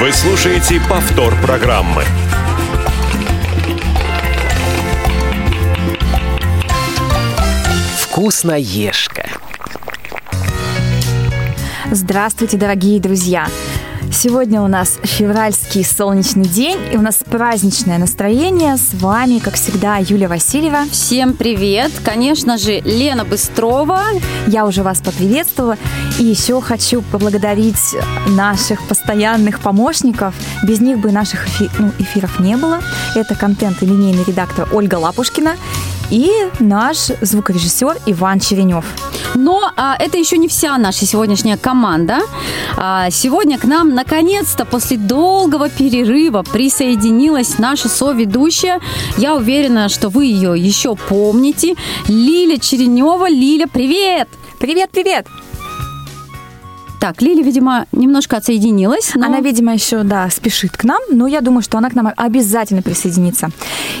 Вы слушаете повтор программы. Вкусноежка. Здравствуйте, дорогие друзья! Сегодня у нас февральский солнечный день, и у нас праздничное настроение. С вами, как всегда, Юлия Васильева. Всем привет! Конечно же, Лена Быстрова. Я уже вас поприветствовала. И еще хочу поблагодарить наших постоянных помощников. Без них бы наших эфи- ну, эфиров не было. Это контент и линейный редактор Ольга Лапушкина и наш звукорежиссер Иван Черенев. Но а, это еще не вся наша сегодняшняя команда. А, сегодня к нам наконец-то после долгого перерыва присоединилась наша соведущая. Я уверена, что вы ее еще помните. Лиля Черенева. Лиля, привет! Привет, привет! Так, Лиля, видимо, немножко отсоединилась. Но... Она, видимо, еще, да, спешит к нам, но я думаю, что она к нам обязательно присоединится.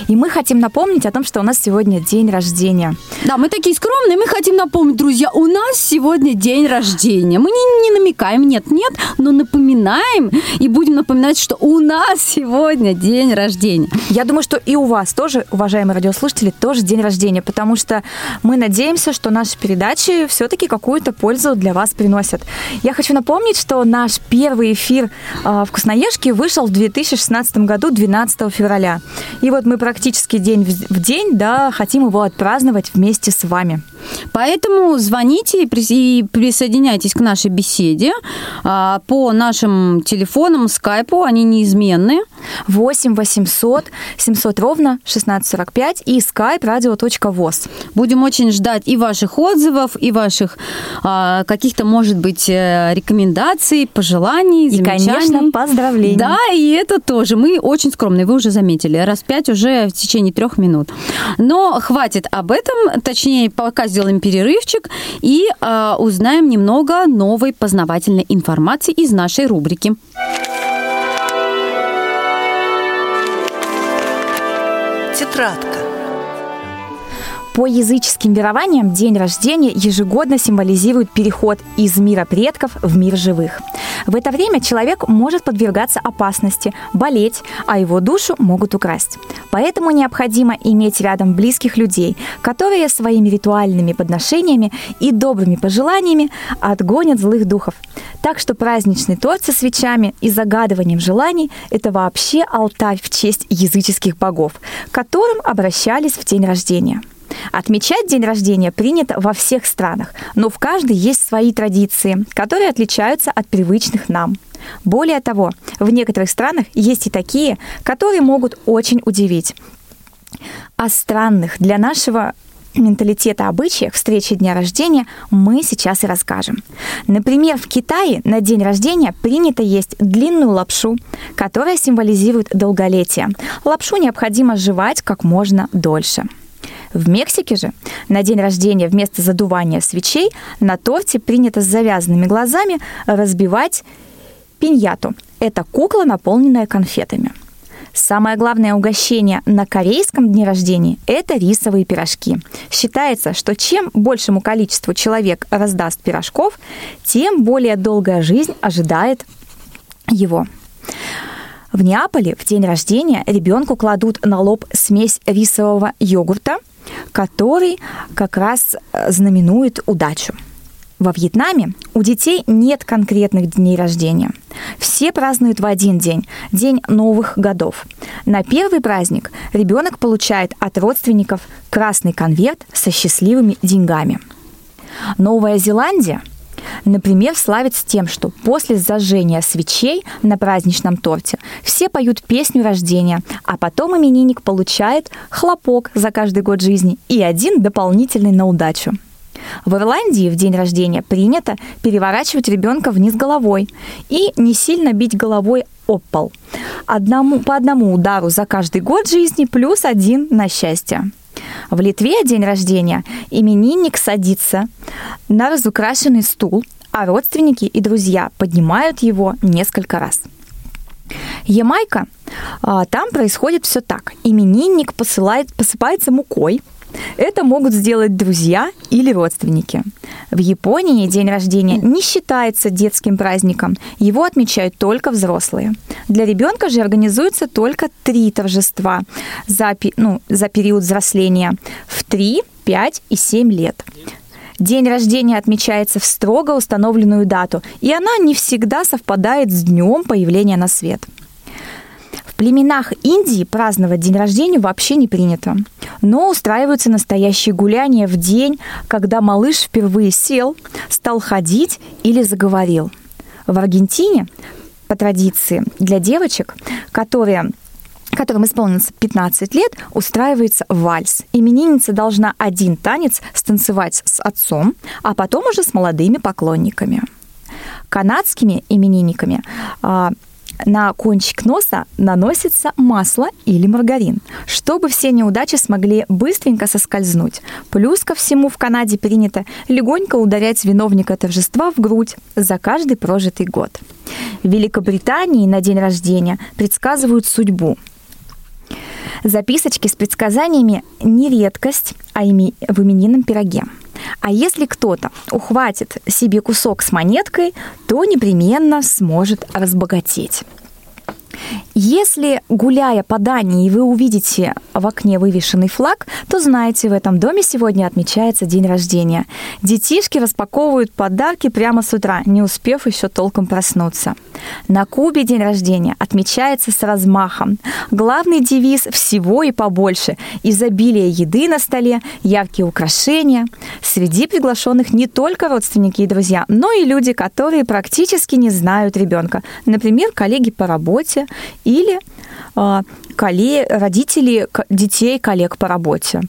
И мы хотим напомнить о том, что у нас сегодня день рождения. Да, мы такие скромные, мы хотим напомнить, друзья, у нас сегодня день рождения. Мы не, не намекаем, нет-нет, но напоминаем и будем напоминать, что у нас сегодня день рождения. Я думаю, что и у вас тоже, уважаемые радиослушатели, тоже день рождения, потому что мы надеемся, что наши передачи все-таки какую-то пользу для вас приносят. Я хочу напомнить, что наш первый эфир э, «Вкусноежки» вышел в 2016 году, 12 февраля. И вот мы практически день в день, да, хотим его отпраздновать вместе с вами. Поэтому звоните и присоединяйтесь к нашей беседе а, по нашим телефонам, скайпу, они неизменны. 8 800 700 ровно 1645 и skype radio.voz. Будем очень ждать и ваших отзывов, и ваших а, каких-то, может быть, э, рекомендаций, пожеланий, и, замечаний. конечно, поздравлений. Да, и это тоже. Мы очень скромные, вы уже заметили. Раз пять уже в течение трех минут. Но хватит об этом, точнее, пока сделаем перерывчик и э, узнаем немного новой познавательной информации из нашей рубрики. Тетрадка. По языческим верованиям день рождения ежегодно символизирует переход из мира предков в мир живых. В это время человек может подвергаться опасности, болеть, а его душу могут украсть. Поэтому необходимо иметь рядом близких людей, которые своими ритуальными подношениями и добрыми пожеланиями отгонят злых духов. Так что праздничный торт со свечами и загадыванием желаний – это вообще алтарь в честь языческих богов, к которым обращались в день рождения. Отмечать день рождения принято во всех странах, но в каждой есть свои традиции, которые отличаются от привычных нам. Более того, в некоторых странах есть и такие, которые могут очень удивить. О странных для нашего менталитета обычаях встречи дня рождения мы сейчас и расскажем. Например, в Китае на день рождения принято есть длинную лапшу, которая символизирует долголетие. Лапшу необходимо жевать как можно дольше. В Мексике же на день рождения вместо задувания свечей на торте принято с завязанными глазами разбивать пиньяту. Это кукла, наполненная конфетами. Самое главное угощение на корейском дне рождения – это рисовые пирожки. Считается, что чем большему количеству человек раздаст пирожков, тем более долгая жизнь ожидает его. В Неаполе в день рождения ребенку кладут на лоб смесь рисового йогурта, который как раз знаменует удачу. Во Вьетнаме у детей нет конкретных дней рождения. Все празднуют в один день – День новых годов. На первый праздник ребенок получает от родственников красный конверт со счастливыми деньгами. Новая Зеландия – Например, славится тем, что после зажжения свечей на праздничном торте все поют песню рождения, а потом именинник получает хлопок за каждый год жизни и один дополнительный на удачу. В Ирландии в день рождения принято переворачивать ребенка вниз головой и не сильно бить головой об пол. Одному, по одному удару за каждый год жизни плюс один на счастье. В Литве день рождения именинник садится на разукрашенный стул, а родственники и друзья поднимают его несколько раз. Ямайка, а, там происходит все так. Именинник посылает, посыпается мукой, Это могут сделать друзья или родственники. В Японии день рождения не считается детским праздником, его отмечают только взрослые. Для ребенка же организуются только три торжества за, ну, за период взросления в 3, 5 и 7 лет. День рождения отмечается в строго установленную дату, и она не всегда совпадает с днем появления на свет. В племенах Индии праздновать день рождения вообще не принято. Но устраиваются настоящие гуляния в день, когда малыш впервые сел, стал ходить или заговорил. В Аргентине по традиции для девочек, которые которым исполнится 15 лет, устраивается вальс. Именинница должна один танец станцевать с отцом, а потом уже с молодыми поклонниками. Канадскими именинниками а, на кончик носа наносится масло или маргарин, чтобы все неудачи смогли быстренько соскользнуть. Плюс ко всему в Канаде принято легонько ударять виновника торжества в грудь за каждый прожитый год. В Великобритании на день рождения предсказывают судьбу. Записочки с предсказаниями не редкость а ими, в именинном пироге. А если кто-то ухватит себе кусок с монеткой, то непременно сможет разбогатеть. Если, гуляя по Дании, вы увидите в окне вывешенный флаг, то знаете, в этом доме сегодня отмечается день рождения. Детишки распаковывают подарки прямо с утра, не успев еще толком проснуться. На Кубе день рождения отмечается с размахом. Главный девиз «всего и побольше». Изобилие еды на столе, яркие украшения. Среди приглашенных не только родственники и друзья, но и люди, которые практически не знают ребенка. Например, коллеги по работе или а, родители детей коллег по работе.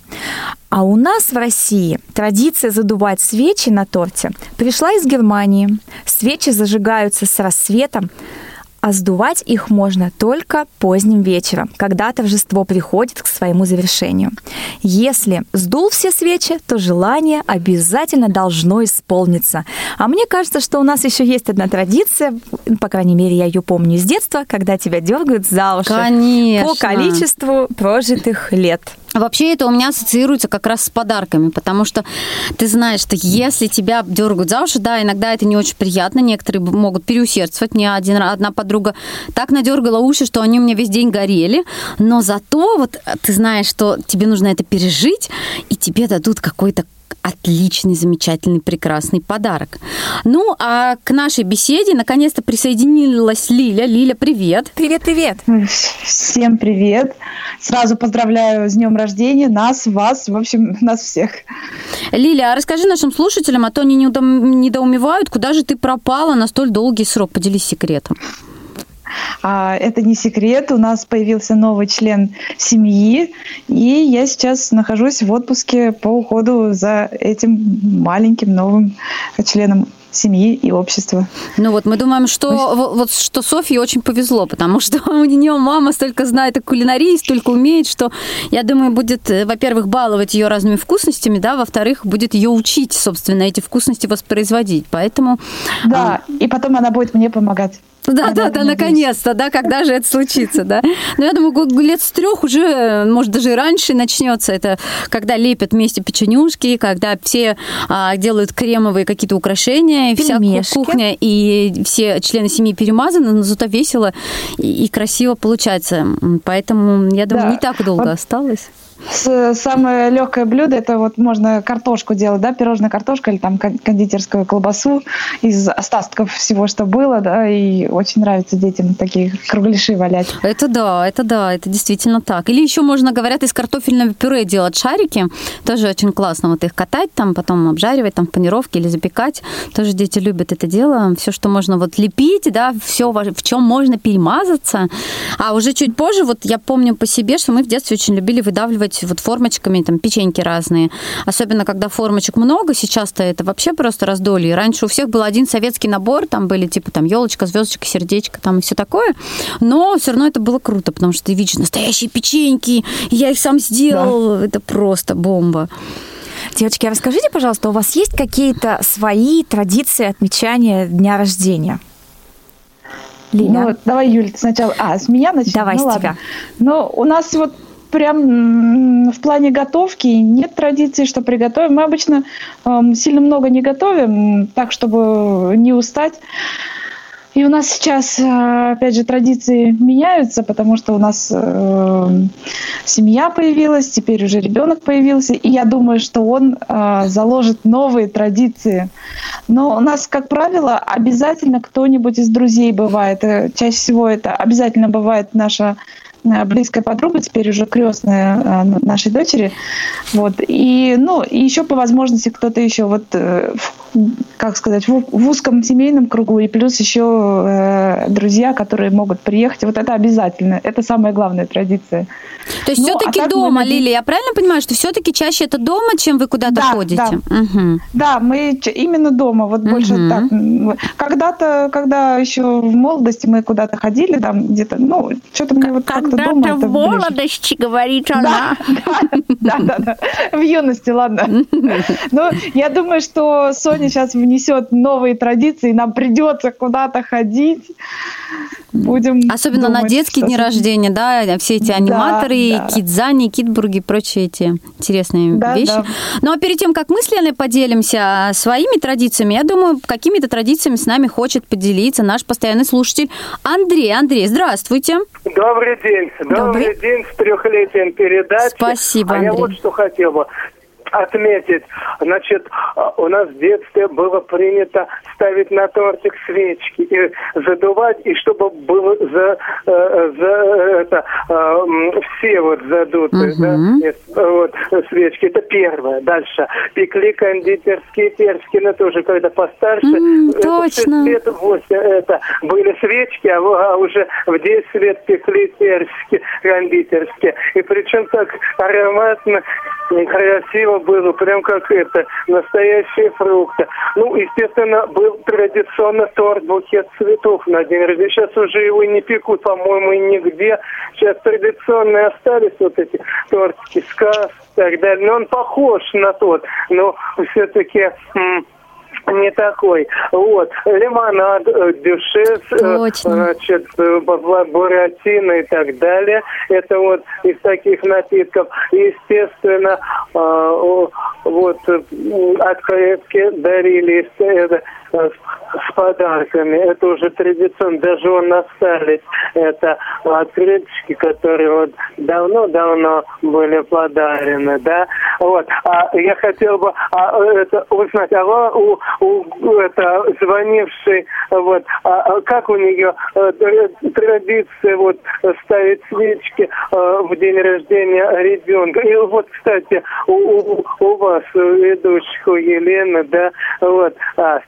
А у нас в России традиция задувать свечи на торте пришла из Германии. Свечи зажигаются с рассветом, а сдувать их можно только поздним вечером, когда торжество приходит к своему завершению. Если сдул все свечи, то желание обязательно должно исполниться. А мне кажется, что у нас еще есть одна традиция, по крайней мере, я ее помню с детства, когда тебя дергают за уши Конечно. по количеству прожитых лет. Вообще это у меня ассоциируется как раз с подарками, потому что ты знаешь, что если тебя дергают за уши, да, иногда это не очень приятно, некоторые могут переусердствовать. Мне один, одна подруга так надергала уши, что они у меня весь день горели, но зато вот ты знаешь, что тебе нужно это пережить, и тебе дадут какой-то отличный, замечательный, прекрасный подарок. Ну, а к нашей беседе наконец-то присоединилась Лиля. Лиля, привет. Привет, привет. Всем привет. Сразу поздравляю с днем рождения нас, вас, в общем, нас всех. Лиля, а расскажи нашим слушателям, а то они недоумевают, куда же ты пропала на столь долгий срок. Поделись секретом. А, это не секрет, у нас появился новый член семьи, и я сейчас нахожусь в отпуске по уходу за этим маленьким новым членом семьи и общества. Ну вот мы думаем, что вот, вот что Софье очень повезло, потому что у нее мама столько знает о кулинарии, столько умеет, что я думаю будет, э, во-первых, баловать ее разными вкусностями, да, во-вторых, будет ее учить, собственно, эти вкусности воспроизводить. Поэтому да, а... и потом она будет мне помогать. Да, да, да, наконец-то, да, когда же это случится, да. Но ну, я думаю, лет с трех уже, может, даже и раньше начнется. Это когда лепят вместе печенюшки, когда все а, делают кремовые какие-то украшения, Пельмешки. вся кухня и все члены семьи перемазаны, но зато весело и, и красиво получается. Поэтому, я думаю, да. не так долго вот. осталось самое легкое блюдо это вот можно картошку делать, да, пирожная картошка или там кондитерскую колбасу из остатков всего, что было, да, и очень нравится детям такие кругляши валять. Это да, это да, это действительно так. Или еще можно, говорят, из картофельного пюре делать шарики, тоже очень классно вот их катать там, потом обжаривать там в панировке или запекать, тоже дети любят это дело, все, что можно вот лепить, да, все, в чем можно перемазаться, а уже чуть позже, вот я помню по себе, что мы в детстве очень любили выдавливать вот формочками, там, печеньки разные. Особенно, когда формочек много, сейчас-то это вообще просто раздолье. Раньше у всех был один советский набор, там были типа там елочка, звездочка, сердечко, там и все такое. Но все равно это было круто, потому что ты видишь настоящие печеньки, я их сам сделал. Да. Это просто бомба. Девочки, а расскажите, пожалуйста, у вас есть какие-то свои традиции отмечания дня рождения? Лиля. Ну, давай, Юль, сначала. А, с меня начнем? Давай ну, с ладно. тебя. Ну, у нас вот прям в плане готовки нет традиции, что приготовим. Мы обычно эм, сильно много не готовим, так, чтобы не устать. И у нас сейчас, э, опять же, традиции меняются, потому что у нас э, семья появилась, теперь уже ребенок появился, и я думаю, что он э, заложит новые традиции. Но у нас, как правило, обязательно кто-нибудь из друзей бывает. Э, чаще всего это обязательно бывает наша близкая подруга, теперь уже крестная э, нашей дочери. Вот. И, ну, и еще по возможности кто-то еще вот, э, как сказать, в, в узком семейном кругу, и плюс еще э, друзья, которые могут приехать. Вот это обязательно. Это самая главная традиция. То есть ну, все-таки а дома, мы... Лилия, я правильно понимаю, что все-таки чаще это дома, чем вы куда-то да, ходите? Да. Угу. да, мы именно дома, вот угу. больше так. Когда-то, когда еще в молодости мы куда-то ходили, там где-то, ну, что-то мне вот как-то дома это в молодости, ближе. говорит она. Да, да, да, да, в юности, ладно. Ну, я думаю, что Соня сейчас внесет новые традиции, нам придется куда-то ходить. Будем Особенно думать, на детские дни рождения, да, все эти аниматоры, да, да. Кидзани, Китбурги и прочие эти интересные да, вещи. Да. Ну а перед тем, как мы с Леной поделимся своими традициями, я думаю, какими-то традициями с нами хочет поделиться наш постоянный слушатель Андрей. Андрей, здравствуйте. Добрый день. Добрый, Добрый день с трехлетием передачи. Спасибо, Андрей. А я вот что хотел бы отметить. Значит, у нас в детстве было принято ставить на тортик свечки и задувать, и чтобы было за, э, за это, э, все вот задуты, uh-huh. да, вот, свечки. Это первое. Дальше. Пекли кондитерские персики, но тоже когда постарше. Mm, это точно. Лет 8 это были свечки, а, а уже в 10 лет пекли персики кондитерские. И причем так ароматно красиво было, прям как это, настоящие фрукты. Ну, естественно, был традиционно торт букет цветов на день рождения. Сейчас уже его не пекут, по-моему, нигде. Сейчас традиционные остались вот эти тортики, сказ и так далее. Но он похож на тот, но все-таки не такой. Вот. Лимонад, э, дюшес, э, значит, э, буратино и так далее. Это вот из таких напитков. Естественно, вот открытки дарили с подарками. Это уже традиционно. Даже он остались. Это открыточки, которые вот давно-давно были подарены, да. Вот. А я хотел бы а, это узнать, а у, у это звонивший, вот, а, а как у нее а, традиция вот ставить свечки а, в день рождения ребенка. И вот, кстати, у, у, у вас, у ведущих, у Елены, да, вот, а,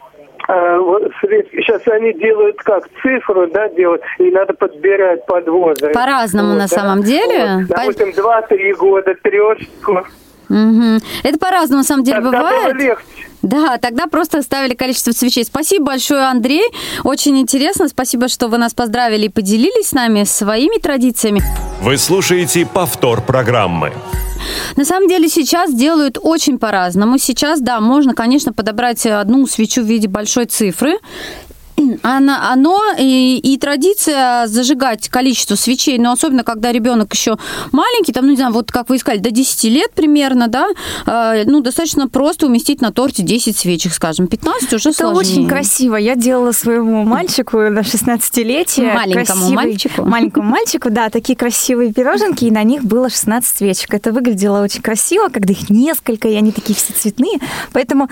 сейчас они делают как цифру, да, делают, и надо подбирать под возраст. По-разному вот, на да. самом деле. Вот, допустим, 2-3 года, трешку. Угу. Это по-разному, на самом деле, Тогда бывает. Было легче. Да, тогда просто ставили количество свечей. Спасибо большое, Андрей. Очень интересно. Спасибо, что вы нас поздравили и поделились с нами своими традициями. Вы слушаете повтор программы. На самом деле сейчас делают очень по-разному. Сейчас, да, можно, конечно, подобрать одну свечу в виде большой цифры, оно, оно и, и традиция зажигать количество свечей, но особенно когда ребенок еще маленький, там, ну, не знаю, вот как вы искали, до 10 лет примерно, да, э, ну, достаточно просто уместить на торте 10 свечек, скажем, 15 уже Это сложнее. очень красиво. Я делала своему мальчику на 16-летие. Маленькому красивый, мальчику. Маленькому мальчику, да, такие красивые пироженки, и на них было 16 свечек. Это выглядело очень красиво, когда их несколько, и они такие все цветные. Поэтому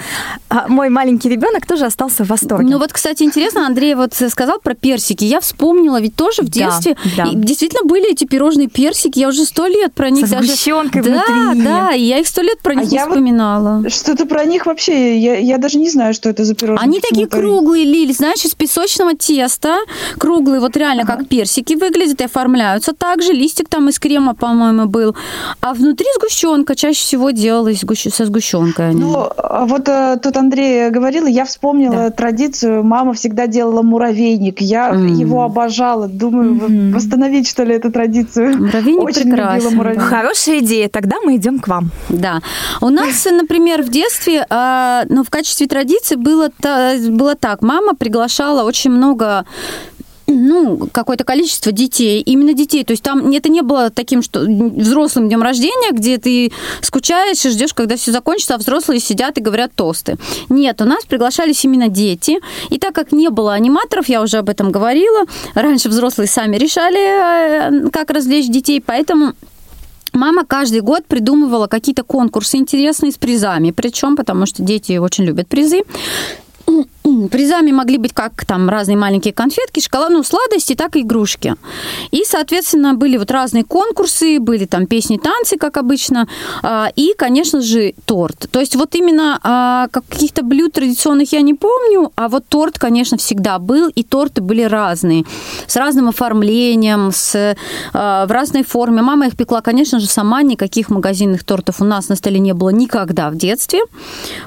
а, мой маленький ребенок тоже остался в восторге. Ну вот, кстати, интересно, интересно, Андрей вот сказал про персики. Я вспомнила, ведь тоже в детстве да, да. действительно были эти пирожные персики. Я уже сто лет про них Со даже... сгущенкой да, внутри. Да, и я их сто лет про а них а не вспоминала. Вот что-то про них вообще, я, я даже не знаю, что это за пирожные. Они такие круглые, Лили, знаешь, из песочного теста. Круглые, вот реально ага. как персики выглядят и оформляются. Также листик там из крема, по-моему, был. А внутри сгущенка чаще всего делалась со сгущенкой. Ну, а вот э, тут Андрей говорил, я вспомнила да. традицию. Мама всегда делала муравейник. Я mm. его обожала. Думаю, mm-hmm. восстановить, что ли, эту традицию. Муравейник Очень прекрасен. муравейник. Хорошая идея. Тогда мы идем к вам. Да. У нас, например, в детстве, ну, в качестве традиции было, было так. Мама приглашала очень много ну, какое-то количество детей, именно детей. То есть там это не было таким, что взрослым днем рождения, где ты скучаешь и ждешь, когда все закончится, а взрослые сидят и говорят тосты. Нет, у нас приглашались именно дети. И так как не было аниматоров, я уже об этом говорила, раньше взрослые сами решали, э, как развлечь детей, поэтому Мама каждый год придумывала какие-то конкурсы интересные с призами. Причем, потому что дети очень любят призы. Призами могли быть как там разные маленькие конфетки, шоколад, ну, сладости, так и игрушки. И, соответственно, были вот разные конкурсы, были там песни, танцы, как обычно, а, и, конечно же, торт. То есть вот именно а, каких-то блюд традиционных я не помню, а вот торт, конечно, всегда был, и торты были разные, с разным оформлением, с, а, в разной форме. Мама их пекла, конечно же, сама, никаких магазинных тортов у нас на столе не было никогда в детстве,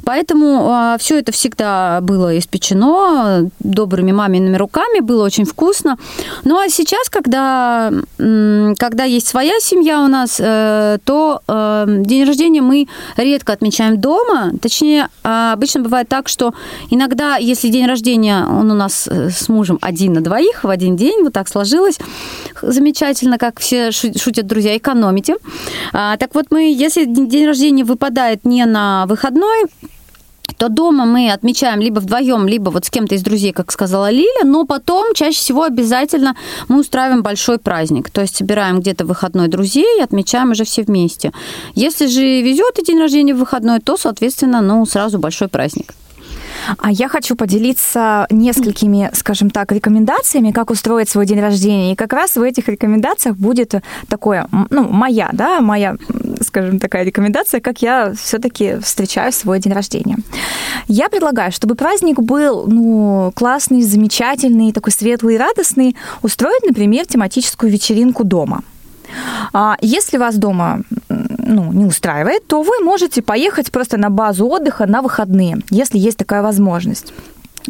поэтому все это всегда было из испечено добрыми мамиными руками, было очень вкусно. Ну а сейчас, когда, когда есть своя семья у нас, э, то э, день рождения мы редко отмечаем дома. Точнее, а, обычно бывает так, что иногда, если день рождения он у нас э, с мужем один на двоих в один день, вот так сложилось, замечательно, как все шутят друзья, экономите. А, так вот мы, если день рождения выпадает не на выходной, то дома мы отмечаем либо вдвоем, либо вот с кем-то из друзей, как сказала Лиля, но потом чаще всего обязательно мы устраиваем большой праздник. То есть собираем где-то выходной друзей и отмечаем уже все вместе. Если же везет и день рождения в выходной, то, соответственно, ну, сразу большой праздник. А я хочу поделиться несколькими, скажем так, рекомендациями, как устроить свой день рождения. И как раз в этих рекомендациях будет такое, ну, моя, да, моя, скажем, такая рекомендация, как я все-таки встречаю свой день рождения. Я предлагаю, чтобы праздник был, ну, классный, замечательный, такой светлый и радостный, устроить, например, тематическую вечеринку дома. А если вас дома ну, не устраивает, то вы можете поехать просто на базу отдыха на выходные, если есть такая возможность.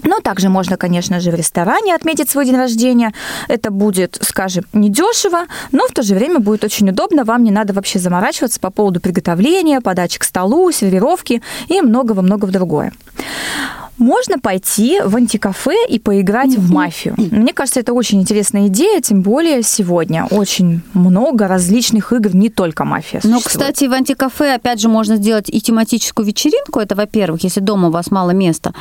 Но также можно, конечно же, в ресторане отметить свой день рождения. Это будет, скажем, недешево, но в то же время будет очень удобно. Вам не надо вообще заморачиваться по поводу приготовления, подачи к столу, сервировки и многого-многого другое можно пойти в антикафе и поиграть в мафию. Мне кажется, это очень интересная идея, тем более сегодня очень много различных игр, не только мафия. Но, кстати, в антикафе, опять же, можно сделать и тематическую вечеринку, это, во-первых, если дома у вас мало места.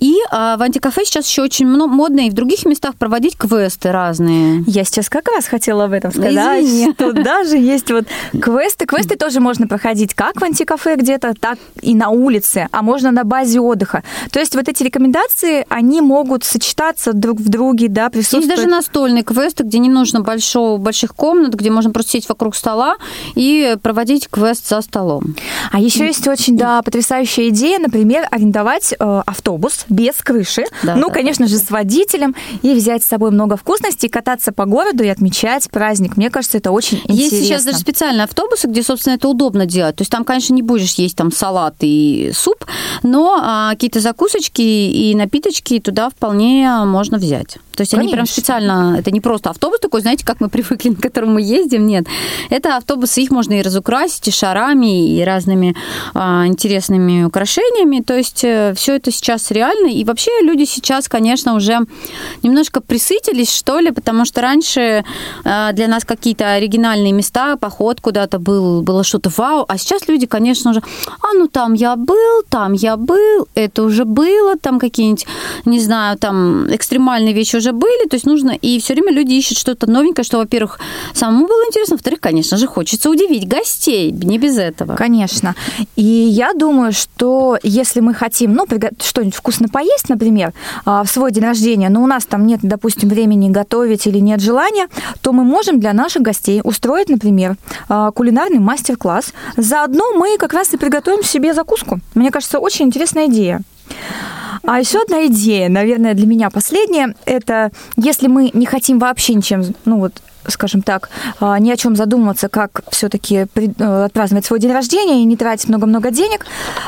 И а, в антикафе сейчас еще очень модно и в других местах проводить квесты разные. Я сейчас как раз хотела об этом сказать, Извини. что даже есть вот квесты. Квесты тоже можно проходить как в антикафе где-то, так и на улице, а можно на базе отдыха. То есть вот эти рекомендации, они могут сочетаться друг в друге, да, присутствовать. Есть даже настольные квесты, где не нужно большого, больших комнат, где можно просто сидеть вокруг стола и проводить квест за столом. А еще есть очень, да, потрясающая идея, например, арендовать э, автобус без крыши, да, ну, да, конечно да. же, с водителем, и взять с собой много вкусностей, кататься по городу и отмечать праздник. Мне кажется, это очень есть интересно. Есть сейчас даже специальные автобусы, где, собственно, это удобно делать. То есть там, конечно, не будешь есть там салат и суп, но а, какие-то закусочки и напиточки туда вполне можно взять. То есть Конечно. они прям специально, это не просто автобус такой, знаете, как мы привыкли, на котором мы ездим, нет. Это автобусы, их можно и разукрасить, и шарами, и разными а, интересными украшениями. То есть э, все это сейчас реально. И вообще люди сейчас, конечно, уже немножко присытились, что ли, потому что раньше а, для нас какие-то оригинальные места, поход куда-то был, было что-то вау, а сейчас люди, конечно же, а ну там я был, там я был, это уже было, там какие-нибудь, не знаю, там экстремальные вещи уже были, то есть нужно, и все время люди ищут что-то новенькое, что, во-первых, самому было интересно, во-вторых, конечно же, хочется удивить гостей, не без этого. Конечно. И я думаю, что если мы хотим, ну, что-нибудь вкусно поесть, например, а, в свой день рождения, но у нас там нет, допустим, времени готовить или нет желания, то мы можем для наших гостей устроить, например, а, кулинарный мастер-класс. Заодно мы как раз и приготовим себе закуску. Мне кажется, очень интересная идея. А еще одна идея, наверное, для меня последняя, это если мы не хотим вообще ничем, ну вот, скажем так, а, ни о чем задумываться, как все-таки э, отпраздновать свой день рождения и не тратить много-много денег,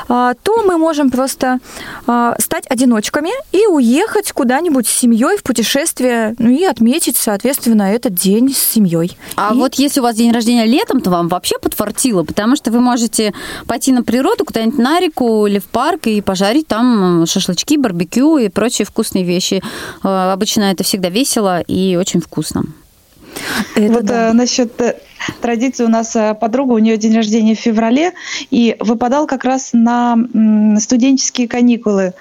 а, то мы можем просто а, стать одиночками и уехать куда-нибудь с семьей в путешествие, ну и отметить, соответственно, этот день с семьей. А и... вот если у вас день рождения летом, то вам вообще подфартило, потому что вы можете пойти на природу, куда-нибудь на реку или в парк и пожарить там шашлычки, барбекю и прочие вкусные вещи. Э, обычно это всегда весело и очень вкусно. Это вот да. Э, насчет традиции у нас э, подруга, у нее день рождения в феврале, и выпадал как раз на студенческие каникулы.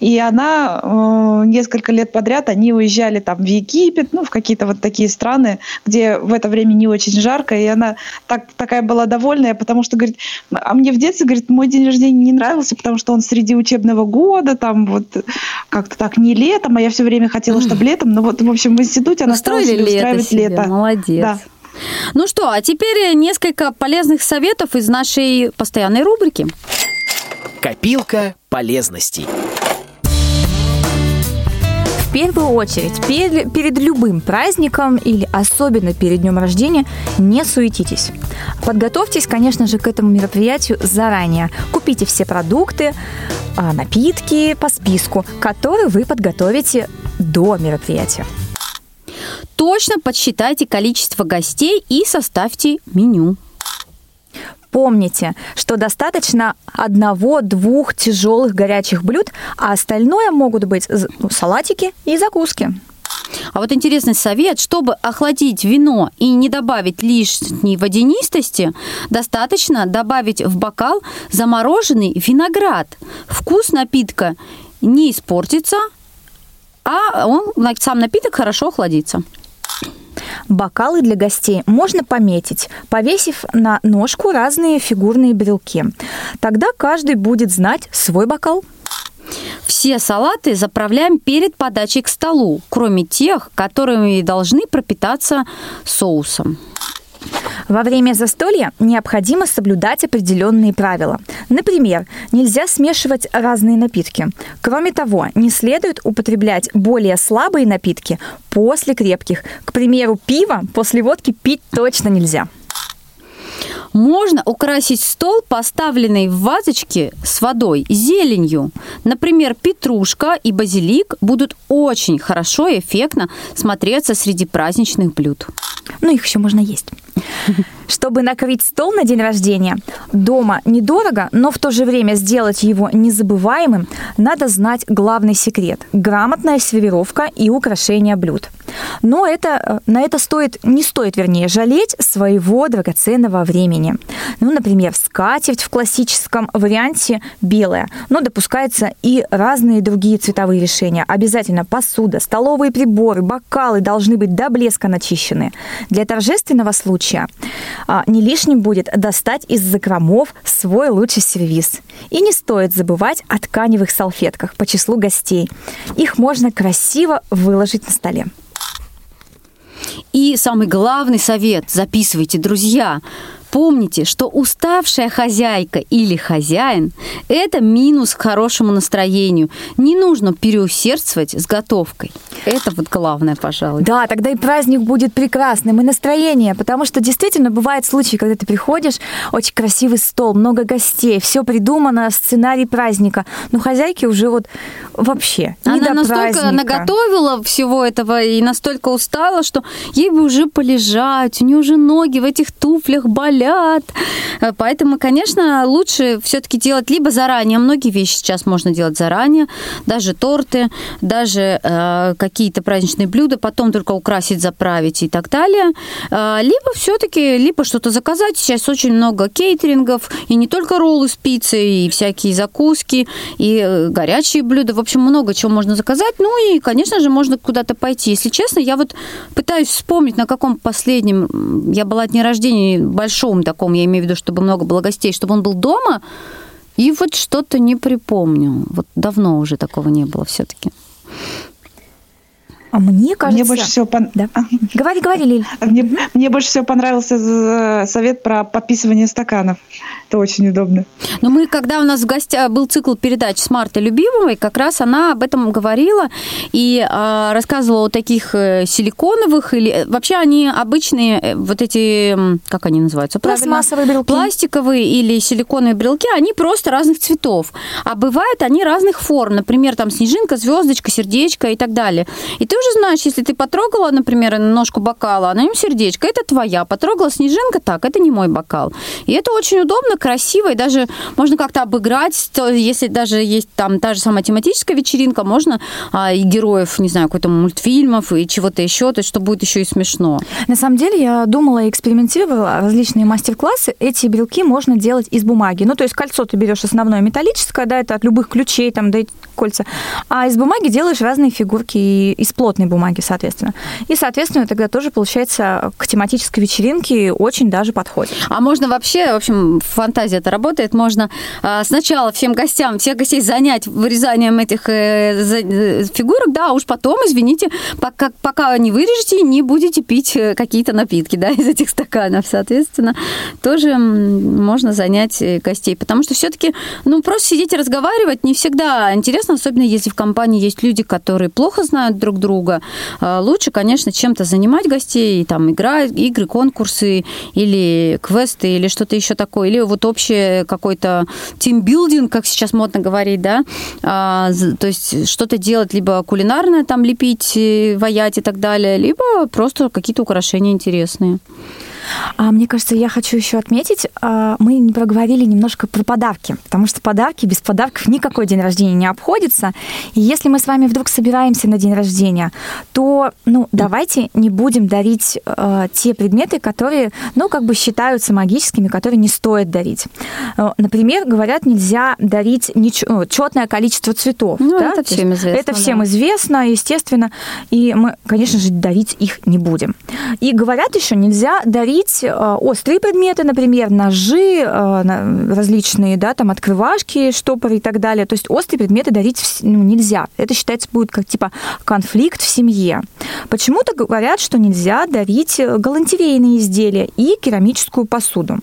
И она э, несколько лет подряд, они уезжали там в Египет, ну, в какие-то вот такие страны, где в это время не очень жарко, и она так, такая была довольная, потому что, говорит, а мне в детстве, говорит, мой день рождения не нравился, потому что он среди учебного года, там вот как-то так не летом, а я все время хотела, чтобы летом, но вот, в общем, в институте она стала себе устраивать лето. лето. Молодец. Да. Ну что, а теперь несколько полезных советов из нашей постоянной рубрики. Копилка полезностей. В первую очередь, перед, перед любым праздником или особенно перед днем рождения не суетитесь. Подготовьтесь, конечно же, к этому мероприятию заранее. Купите все продукты, а, напитки по списку, которые вы подготовите до мероприятия точно подсчитайте количество гостей и составьте меню. Помните, что достаточно одного-двух тяжелых горячих блюд, а остальное могут быть ну, салатики и закуски. А вот интересный совет, чтобы охладить вино и не добавить лишней водянистости, достаточно добавить в бокал замороженный виноград. Вкус напитка не испортится, а он, сам напиток хорошо охладится. Бокалы для гостей можно пометить, повесив на ножку разные фигурные брелки. Тогда каждый будет знать свой бокал. Все салаты заправляем перед подачей к столу, кроме тех, которые должны пропитаться соусом. Во время застолья необходимо соблюдать определенные правила. Например, нельзя смешивать разные напитки. Кроме того, не следует употреблять более слабые напитки после крепких. К примеру, пиво после водки пить точно нельзя. Можно украсить стол, поставленный в вазочке с водой, зеленью. Например, петрушка и базилик будут очень хорошо и эффектно смотреться среди праздничных блюд. Ну, их еще можно есть. Чтобы накрыть стол на день рождения дома недорого, но в то же время сделать его незабываемым, надо знать главный секрет – грамотная сервировка и украшение блюд. Но это, э, на это стоит, не стоит, вернее, жалеть своего драгоценного времени. Ну, например, скатерть в классическом варианте белая, но допускаются и разные другие цветовые решения. Обязательно посуда, столовые приборы, бокалы должны быть до блеска начищены. Для торжественного случая а, не лишним будет достать из закромов свой лучший сервис. И не стоит забывать о тканевых салфетках по числу гостей. Их можно красиво выложить на столе. И самый главный совет, записывайте, друзья, Помните, что уставшая хозяйка или хозяин – это минус к хорошему настроению. Не нужно переусердствовать с готовкой. Это вот главное, пожалуй. Да, тогда и праздник будет прекрасным, и настроение, потому что действительно бывают случаи, когда ты приходишь, очень красивый стол, много гостей, все придумано, сценарий праздника, но хозяйки уже вот вообще не Она до настолько праздника. наготовила всего этого и настолько устала, что ей бы уже полежать, у нее уже ноги в этих туфлях болят, болят. Э, поэтому, конечно, лучше все-таки делать либо заранее. Многие вещи сейчас можно делать заранее, даже торты, даже э, какие-то праздничные блюда, потом только украсить, заправить и так далее. Э, либо все-таки, либо что-то заказать. Сейчас очень много кейтерингов, и не только роллы с пиццей, и всякие закуски, и э, горячие блюда. В общем, много чего можно заказать. Ну и, конечно же, можно куда-то пойти. Если честно, я вот пытаюсь вспомнить, на каком последнем я была дне рождения большого большом таком, я имею в виду, чтобы много было гостей, чтобы он был дома, и вот что-то не припомню. Вот давно уже такого не было все-таки. А мне кажется... Мне больше всего пон... Да. Говори, говори, Лиль. Мне, мне больше всего понравился з- совет про подписывание стаканов. Это очень удобно. Но мы, когда у нас в гостях был цикл передач с Мартой Любимовой, как раз она об этом говорила и а, рассказывала о таких э, силиконовых или э, вообще они обычные э, вот эти как они называются? Пластмассовые брелки. Пластиковые или силиконовые брелки, они просто разных цветов. А бывают они разных форм. Например, там снежинка, звездочка, сердечко и так далее. И ты уже знаешь, если ты потрогала, например, ножку бокала, а на нем сердечко, это твоя. Потрогала снежинка, так, это не мой бокал. И это очень удобно, красиво, и даже можно как-то обыграть, то если даже есть там та же самая тематическая вечеринка, можно а, и героев, не знаю, какой-то мультфильмов и чего-то еще, то есть что будет еще и смешно. На самом деле я думала и экспериментировала различные мастер-классы. Эти брелки можно делать из бумаги. Ну, то есть кольцо ты берешь основное металлическое, да, это от любых ключей, там, да, кольца. А из бумаги делаешь разные фигурки из плотной бумаги, соответственно. И, соответственно, тогда тоже, получается, к тематической вечеринке очень даже подходит. А можно вообще, в общем, фантазия это работает, можно а, сначала всем гостям, всех гостей занять вырезанием этих э, э, фигурок, да, а уж потом, извините, пока, пока не вырежете, не будете пить э, какие-то напитки, да, из этих стаканов, соответственно, тоже можно занять гостей, потому что все-таки, ну, просто сидеть и разговаривать не всегда интересно, особенно если в компании есть люди, которые плохо знают друг друга. А, Лучше, конечно, чем-то занимать гостей, там, игра, игры, конкурсы или квесты, или что-то еще такое, или вот общее какой-то тимбилдинг, как сейчас модно говорить, да, А, то есть что-то делать, либо кулинарное там лепить, э, ваять и так далее, либо просто какие-то украшения интересные. А мне кажется, я хочу еще отметить, а, мы не проговорили немножко про подарки, потому что подарки, без подарков никакой день рождения не обходится. И если мы с вами вдруг собираемся на день рождения, то, ну, давайте не будем дарить э, те предметы, которые, ну, как бы считаются магическими, которые не стоит дарить. Э, Например, говорят, нельзя дарить четное количество цветов. Ну, да? это То всем известно, Это всем да. известно, естественно, и мы, конечно же, дарить их не будем. И говорят еще, нельзя дарить э, острые предметы, например, ножи, э, различные, да, там открывашки, штопоры и так далее. То есть острые предметы дарить ну, нельзя. Это считается будет как типа конфликт в семье. Почему-то говорят, что нельзя дарить э, галантерейные изделия и керамическую посуду.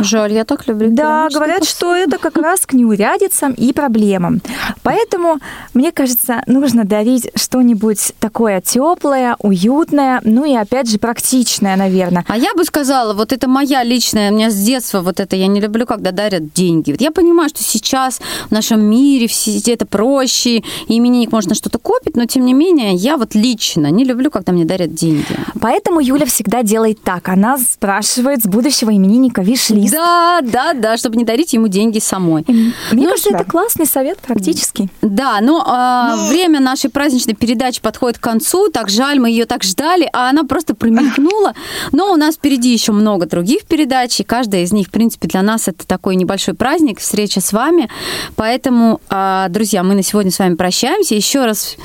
Жаль, я так люблю. Да, говорят, посуду. что это как раз к неурядицам и проблемам. Поэтому, мне кажется, нужно дарить что-нибудь такое теплое, уютное, ну и опять же практичное, наверное. А я бы сказала, вот это моя личная, у меня с детства вот это, я не люблю, когда дарят деньги. Вот я понимаю, что сейчас в нашем мире все это проще, и именинник можно что-то купить, но тем не менее, я вот лично не люблю, когда мне дарят деньги. Поэтому Юля всегда делает так. Она спрашивает с будущего именинника виш-лист. Да, да, да, чтобы не дарить ему деньги самой. Мне Ну, кажется, да. это классный совет практически. Да, но а, время нашей праздничной передачи подходит к концу. Так жаль, мы ее так ждали, а она просто промелькнула. Но у нас впереди еще много других передач, и каждая из них, в принципе, для нас это такой небольшой праздник, встреча с вами. Поэтому, а, друзья, мы на сегодня с вами прощаемся. Еще раз,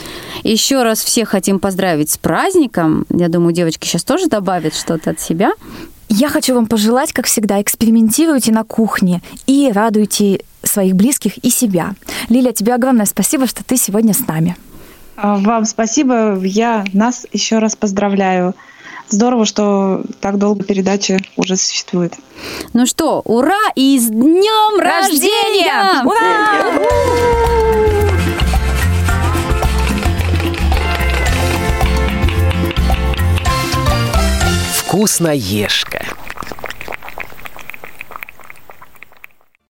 еще раз всех хотим поздравить с праздником. Я думаю, девочки сейчас тоже добавят что-то от себя. Я хочу вам пожелать, как всегда, экспериментируйте на кухне и радуйте своих близких и себя. Лиля, тебе огромное спасибо, что ты сегодня с нами. А, Вам спасибо. Я нас еще раз поздравляю. Здорово, что так долго передача уже существует. Ну что, ура и с днем рождения! Ура! Вкусноежка.